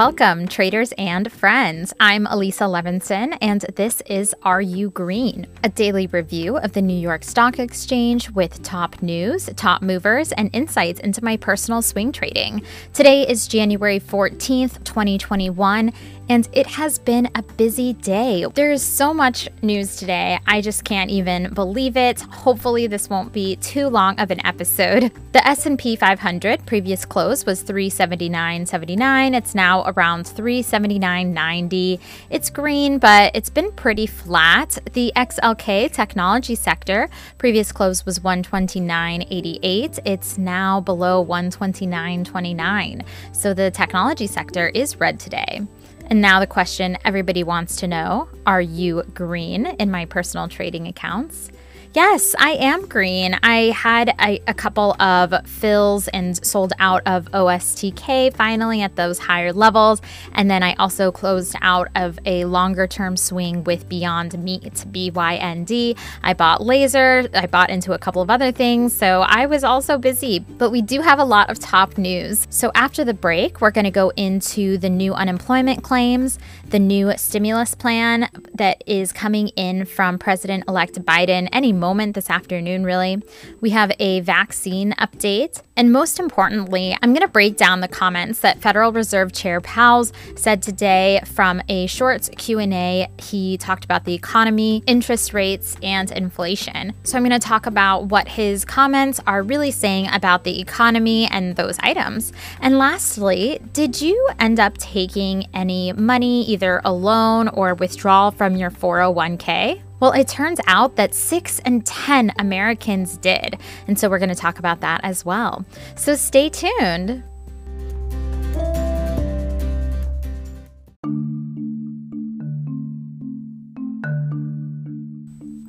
Welcome, traders and friends. I'm Elisa Levinson, and this is Are You Green? A daily review of the New York Stock Exchange with top news, top movers, and insights into my personal swing trading. Today is January 14th, 2021 and it has been a busy day. There's so much news today, I just can't even believe it. Hopefully this won't be too long of an episode. The S&P 500 previous close was 379.79. It's now around 379.90. It's green, but it's been pretty flat. The XLK technology sector previous close was 129.88. It's now below 129.29. So the technology sector is red today. And now the question everybody wants to know Are you green in my personal trading accounts? Yes, I am green. I had a, a, couple of fills and sold out of OSTK finally at those higher levels. And then I also closed out of a longer term swing with Beyond Meat, BYND. I bought laser, I bought into a couple of other things. So I was also busy, but we do have a lot of top news. So after the break, we're going to go into the new unemployment claims, the new stimulus plan that is coming in from President elect Biden any moment this afternoon, really. We have a vaccine update. And most importantly, I'm going to break down the comments that Federal Reserve Chair Powell said today from a short Q&A. He talked about the economy, interest rates, and inflation. So I'm going to talk about what his comments are really saying about the economy and those items. And lastly, did you end up taking any money, either a loan or withdrawal from your 401k? Well, it turns out that 6 and 10 Americans did. And so we're going to talk about that as well. So stay tuned.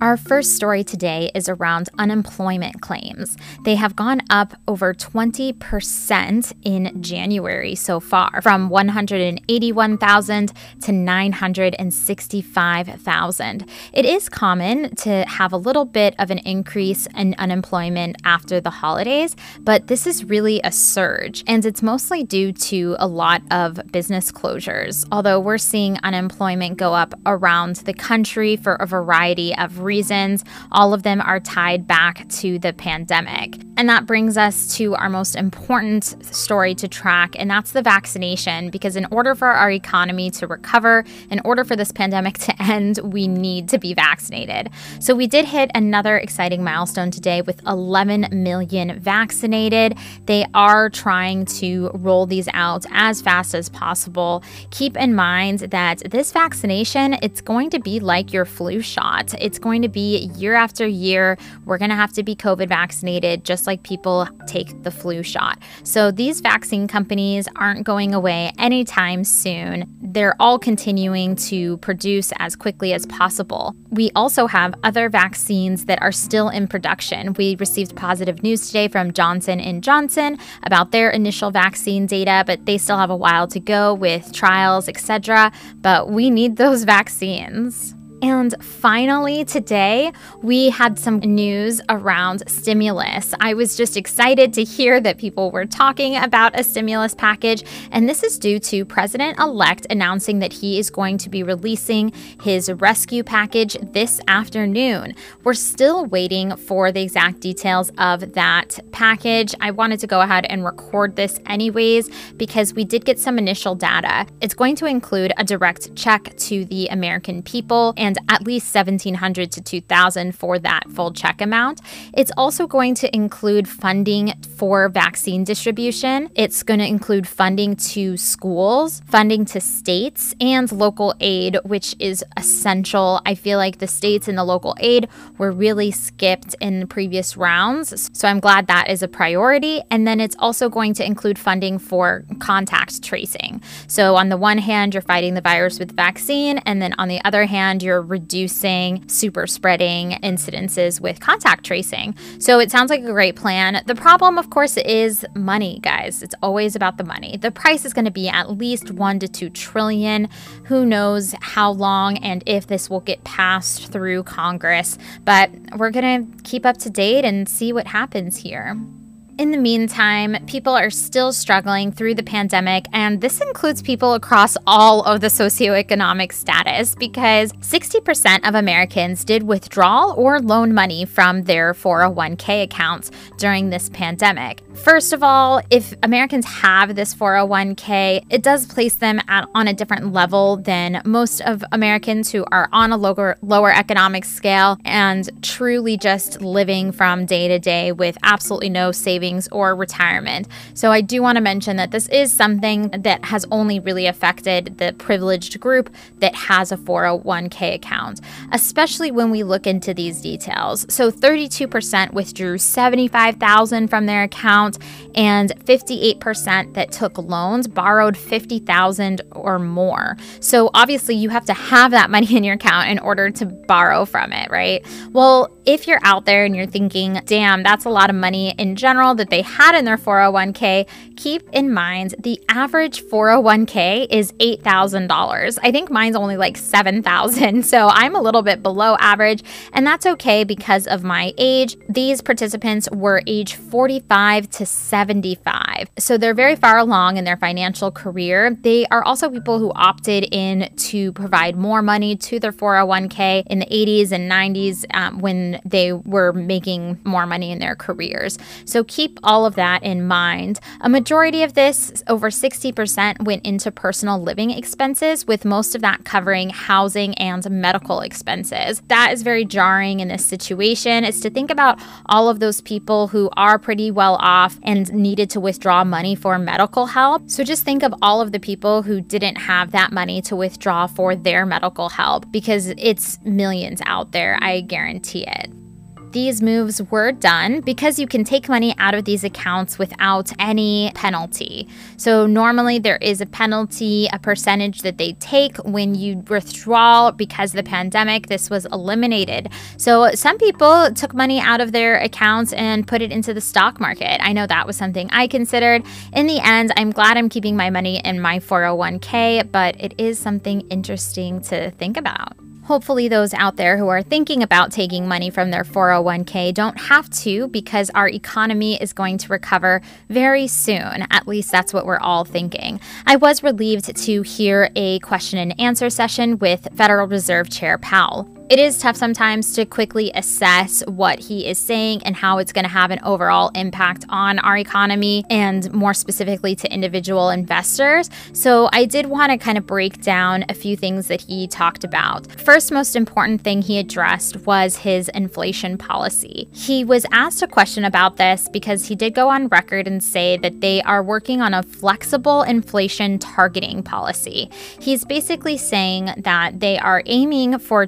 Our first story today is around unemployment claims. They have gone up over 20% in January so far, from 181,000 to 965,000. It is common to have a little bit of an increase in unemployment after the holidays, but this is really a surge, and it's mostly due to a lot of business closures. Although we're seeing unemployment go up around the country for a variety of reasons reasons. All of them are tied back to the pandemic. And that brings us to our most important story to track, and that's the vaccination. Because in order for our economy to recover, in order for this pandemic to end, we need to be vaccinated. So we did hit another exciting milestone today with 11 million vaccinated. They are trying to roll these out as fast as possible. Keep in mind that this vaccination, it's going to be like your flu shot. It's going to be year after year. We're going to have to be COVID vaccinated, just like people take the flu shot. So these vaccine companies aren't going away anytime soon. They're all continuing to produce as quickly as possible. We also have other vaccines that are still in production. We received positive news today from Johnson Johnson about their initial vaccine data, but they still have a while to go with trials, etc. But we need those vaccines. And finally, today, we had some news around stimulus. I was just excited to hear that people were talking about a stimulus package, and this is due to President elect announcing that he is going to be releasing his rescue package this afternoon. We're still waiting for the exact details of that package. I wanted to go ahead and record this anyways because we did get some initial data. It's going to include a direct check to the American people and at least 1700 to 2000 for that full check amount. It's also going to include funding for vaccine distribution. It's going to include funding to schools, funding to states, and local aid, which is essential. I feel like the states and the local aid were really skipped in previous rounds. So I'm glad that is a priority. And then it's also going to include funding for contact tracing. So on the one hand, you're fighting the virus with vaccine, and then on the other hand, you're reducing super spreading incidences with contact tracing. So it sounds like a great plan. The problem, of course, is money, guys. It's always about the money. The price is going to be at least one to two trillion. Who knows how long and if this will get passed through Congress, but we're going to keep up to date and see what happens here. In the meantime, people are still struggling through the pandemic, and this includes people across all of the socioeconomic status because 60% of Americans did withdraw or loan money from their 401k accounts during this pandemic. First of all, if Americans have this 401k, it does place them at, on a different level than most of Americans who are on a lower lower economic scale and truly just living from day to day with absolutely no savings or retirement. So I do want to mention that this is something that has only really affected the privileged group that has a 401k account, especially when we look into these details. So 32% withdrew 75,000 from their account and 58% that took loans borrowed 50,000 or more. So obviously you have to have that money in your account in order to borrow from it, right? Well, if you're out there and you're thinking, damn, that's a lot of money in general that they had in their 401k, keep in mind the average 401k is $8,000. I think mine's only like 7,000. So I'm a little bit below average, and that's okay because of my age. These participants were age 45 to 75. So they're very far along in their financial career. They are also people who opted in to provide more money to their 401k in the 80s and 90s um, when they were making more money in their careers. So keep all of that in mind. A majority of this, over 60%, went into personal living expenses, with most of that covering housing and medical expenses. That is very jarring in this situation, is to think about all of those people who are pretty well off and needed to withdraw money for medical help. So just think of all of the people who didn't have that money to withdraw for their medical help because it's millions out there, I guarantee it these moves were done because you can take money out of these accounts without any penalty. So, normally there is a penalty, a percentage that they take when you withdraw because of the pandemic. This was eliminated. So, some people took money out of their accounts and put it into the stock market. I know that was something I considered. In the end, I'm glad I'm keeping my money in my 401k, but it is something interesting to think about. Hopefully, those out there who are thinking about taking money from their 401k don't have to because our economy is going to recover very soon. At least that's what we're all thinking. I was relieved to hear a question and answer session with Federal Reserve Chair Powell. It is tough sometimes to quickly assess what he is saying and how it's going to have an overall impact on our economy and more specifically to individual investors. So, I did want to kind of break down a few things that he talked about. First, most important thing he addressed was his inflation policy. He was asked a question about this because he did go on record and say that they are working on a flexible inflation targeting policy. He's basically saying that they are aiming for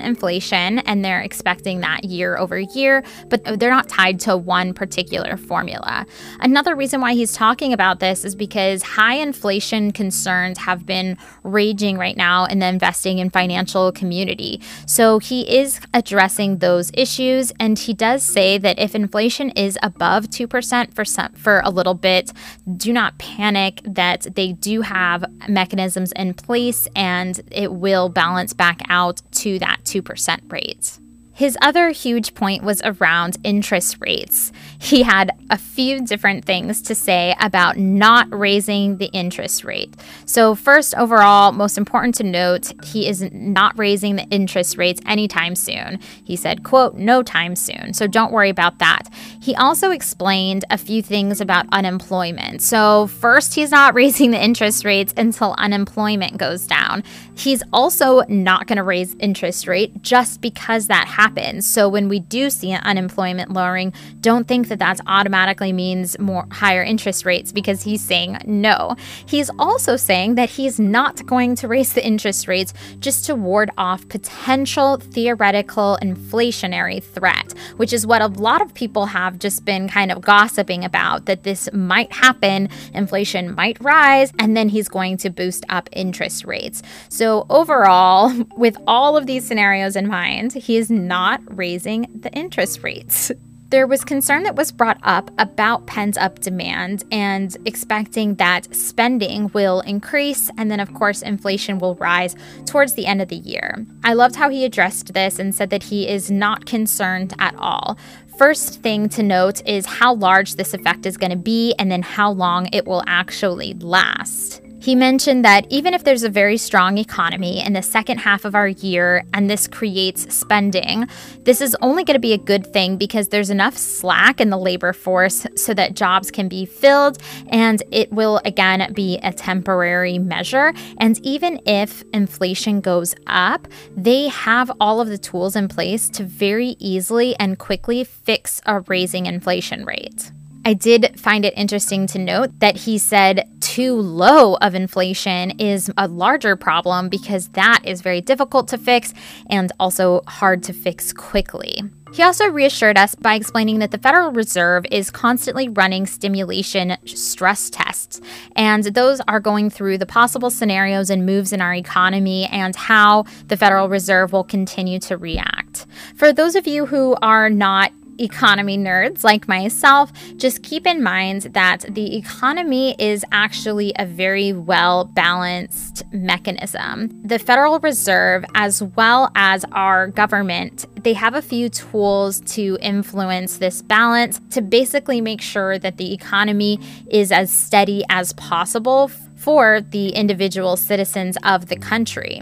2% inflation and they're expecting that year over year, but they're not tied to one particular formula. Another reason why he's talking about this is because high inflation concerns have been raging right now in the investing and financial community. So he is addressing those issues and he does say that if inflation is above 2% for some for a little bit, do not panic that they do have mechanisms in place and it will balance back out to that 2% rate. His other huge point was around interest rates. He had a few different things to say about not raising the interest rate. So, first, overall, most important to note, he is not raising the interest rates anytime soon. He said, quote, no time soon. So, don't worry about that. He also explained a few things about unemployment. So, first, he's not raising the interest rates until unemployment goes down. He's also not going to raise interest rate just because that happens happens. So when we do see unemployment lowering, don't think that that automatically means more higher interest rates because he's saying no. He's also saying that he's not going to raise the interest rates just to ward off potential theoretical inflationary threat, which is what a lot of people have just been kind of gossiping about that this might happen, inflation might rise, and then he's going to boost up interest rates. So overall, with all of these scenarios in mind, he is not raising the interest rates. There was concern that was brought up about pent up demand and expecting that spending will increase, and then, of course, inflation will rise towards the end of the year. I loved how he addressed this and said that he is not concerned at all. First thing to note is how large this effect is going to be and then how long it will actually last. He mentioned that even if there's a very strong economy in the second half of our year and this creates spending, this is only going to be a good thing because there's enough slack in the labor force so that jobs can be filled and it will again be a temporary measure. And even if inflation goes up, they have all of the tools in place to very easily and quickly fix a raising inflation rate. I did find it interesting to note that he said too low of inflation is a larger problem because that is very difficult to fix and also hard to fix quickly. He also reassured us by explaining that the Federal Reserve is constantly running stimulation stress tests, and those are going through the possible scenarios and moves in our economy and how the Federal Reserve will continue to react. For those of you who are not economy nerds like myself, just keep in mind that the economy is actually a very well balanced mechanism. The Federal Reserve, as well as our government, they have a few tools to influence this balance to basically make sure that the economy is as steady as possible for the individual citizens of the country.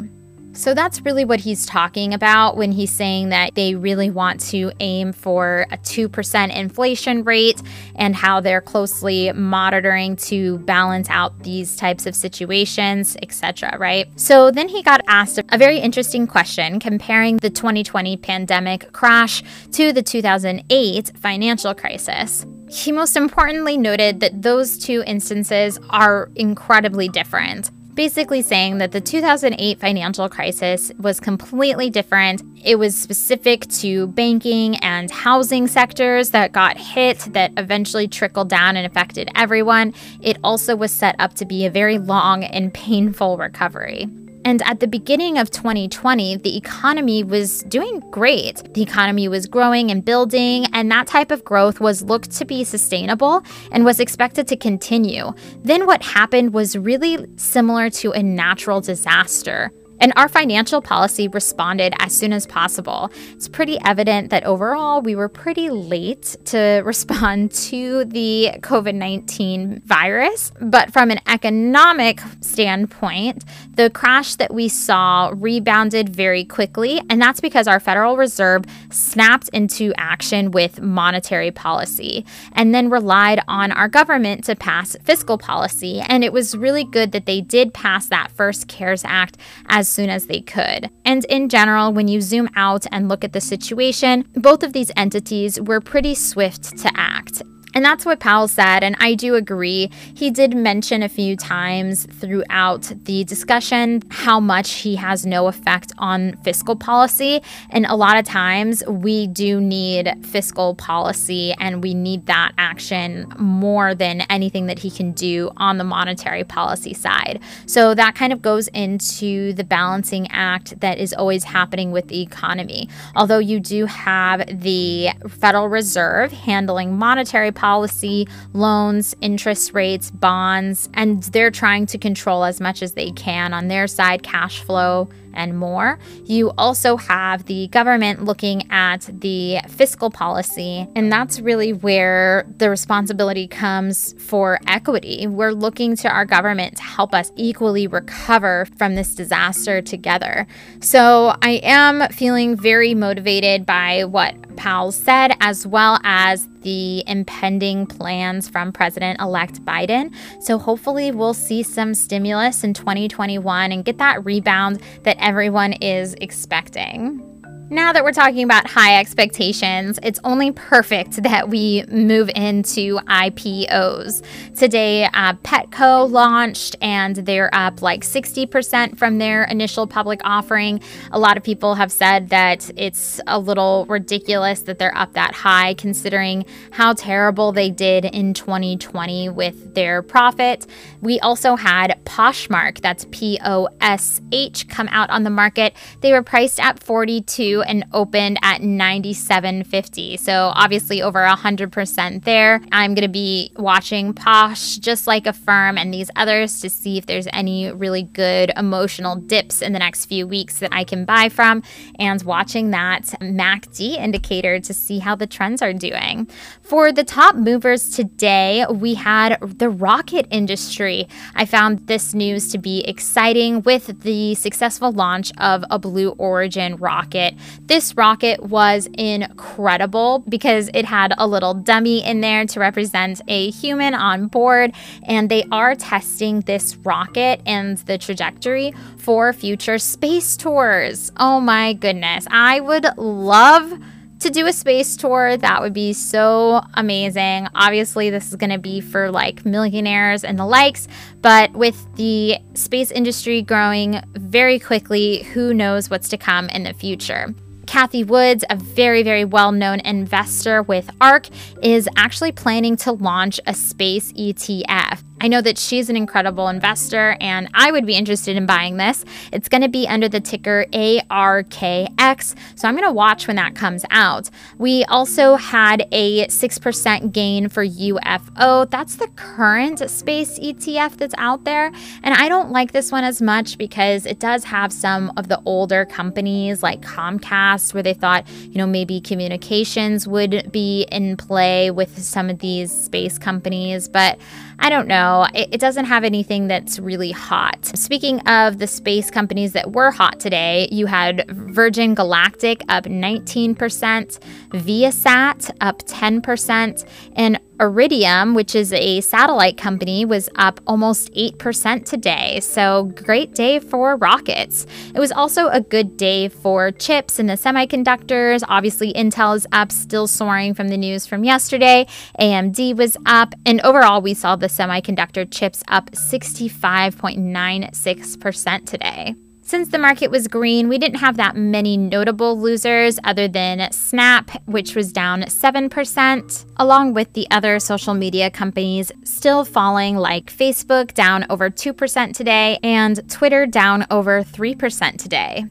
So that's really what he's talking about when he's saying that they really want to aim for a 2% inflation rate and how they're closely monitoring to balance out these types of situations, etc., right? So then he got asked a very interesting question comparing the 2020 pandemic crash to the 2008 financial crisis. He most importantly noted that those two instances are incredibly different basically saying that the 2008 financial crisis was completely different. It was specific to banking and housing sectors that got hit, that eventually trickled down and affected everyone. It also was set up to be a very long and painful recovery. And at the beginning of 2020, the economy was doing great. The economy was growing and building, and that type of growth was looked to be sustainable and was expected to continue. Then what happened was really similar to a natural disaster. And our financial policy responded as soon as possible. It's pretty evident that overall we were pretty late to respond to the COVID 19 virus. But from an economic standpoint, the crash that we saw rebounded very quickly. And that's because our Federal Reserve snapped into action with monetary policy and then relied on our government to pass fiscal policy. And it was really good that they did pass that first CARES Act as soon as they could. And in general, when you zoom out and look at the situation, both of these entities were pretty swift to act. And that's what Powell said, and I do agree. He did mention a few times throughout the discussion how much he has no effect on fiscal policy. And a lot of times we do need fiscal policy and we need that action more than anything that he can do on the monetary policy side. So that kind of goes into the balancing act that is always happening with the economy. Although you do have the Federal Reserve handling monetary policy, loans, interest rates, bonds, and they're trying to control as much as they can on their side cash flow and more. You also have the government looking at the fiscal policy, and that's really where the responsibility comes for equity. We're looking to our government to help us equally recover from this disaster together. So I am feeling very motivated by what Powell said, as well as the impending plans from President elect Biden. So hopefully, we'll see some stimulus in 2021 and get that rebound that everyone is expecting. Now that we're talking about high expectations, it's only perfect that we move into IPOs. Today, uh, Petco launched and they're up like 60% from their initial public offering. A lot of people have said that it's a little ridiculous that they're up that high considering how terrible they did in 2020 with their profit. We also had Poshmark, that's P O S H, come out on the market. They were priced at 42 and opened at 97.50. So obviously over 100% there. I'm going to be watching Posh, just like Affirm, and these others to see if there's any really good emotional dips in the next few weeks that I can buy from, and watching that MACD indicator to see how the trends are doing. For the top movers today, we had the rocket industry. I found this news to be exciting with the successful launch of a Blue Origin rocket. This rocket was incredible because it had a little dummy in there to represent a human on board, and they are testing this rocket and the trajectory for future space tours. Oh my goodness, I would love to do a space tour. That would be so amazing. Obviously, this is going to be for like millionaires and the likes, but with the space industry growing very quickly, who knows what's to come in the future. Cathie Woods, a very, very well known investor with ARK, is actually planning to launch a space ETF. I know that she's an incredible investor and I would be interested in buying this. It's going to be under the ticker ARKX, so I'm going to watch when that comes out. We also had a 6% gain for UFO. That's the current space ETF that's out there. And I don't like this one as much because it does have some of the older companies like Comcast where they thought, you know, maybe communications would be in play with some of these space companies, but I don't know. It, it, doesn't have anything that's really hot. Speaking of the space companies that were hot today, you had Virgin Galactic up 19%, Viasat up 10%, and Iridium, which is a satellite company, was up almost 8% today. So, great day for rockets. It was also a good day for chips and the semiconductors. Obviously, Intel is up, still soaring from the news from yesterday. AMD was up. And overall, we saw the semiconductor chips up 65.96% today. Since the market was green, we didn't have that many notable losers other than Snap, which was down 7%, along with the other social media companies still falling, like Facebook down over 2% today and Twitter down over 3% today.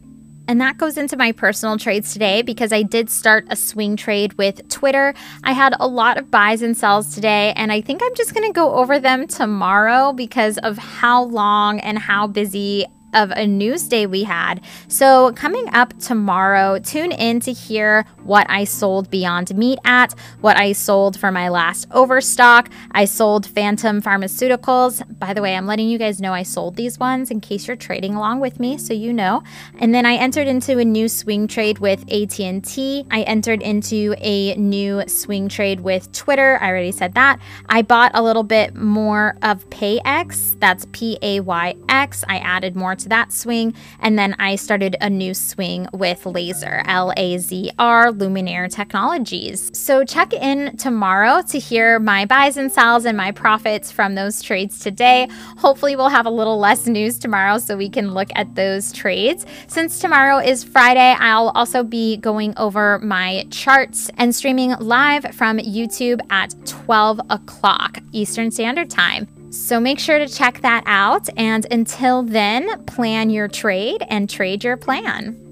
And that goes into my personal trades today because I did start a swing trade with Twitter. I had a lot of buys and sells today, and I think I'm just to go over them tomorrow because of how long and how busy of a news day we had. So, coming up tomorrow, tune in to hear what I sold Beyond Meat at, what I sold for my last overstock. I sold Phathom Pharmaceuticals. By the way, I'm letting you guys know I sold these ones in case you're trading along with me so you know. And then I entered into a new swing trade with AT&T. I entered into a new swing trade with Twitter. I already said that. I bought a little bit more of PayX. That's P A Y X. I added more to that swing. And then I started a new swing with Laser, L A Z R, Luminar Technologies. So check in tomorrow to hear my buys and sells and my profits from those trades today. Hopefully, we'll have a little less news tomorrow so we can look at those trades. Since tomorrow is Friday, I'll also be going over my charts and streaming live from YouTube at 12 o'clock Eastern Standard Time. So make sure to check that out. And until then, plan your trade and trade your plan.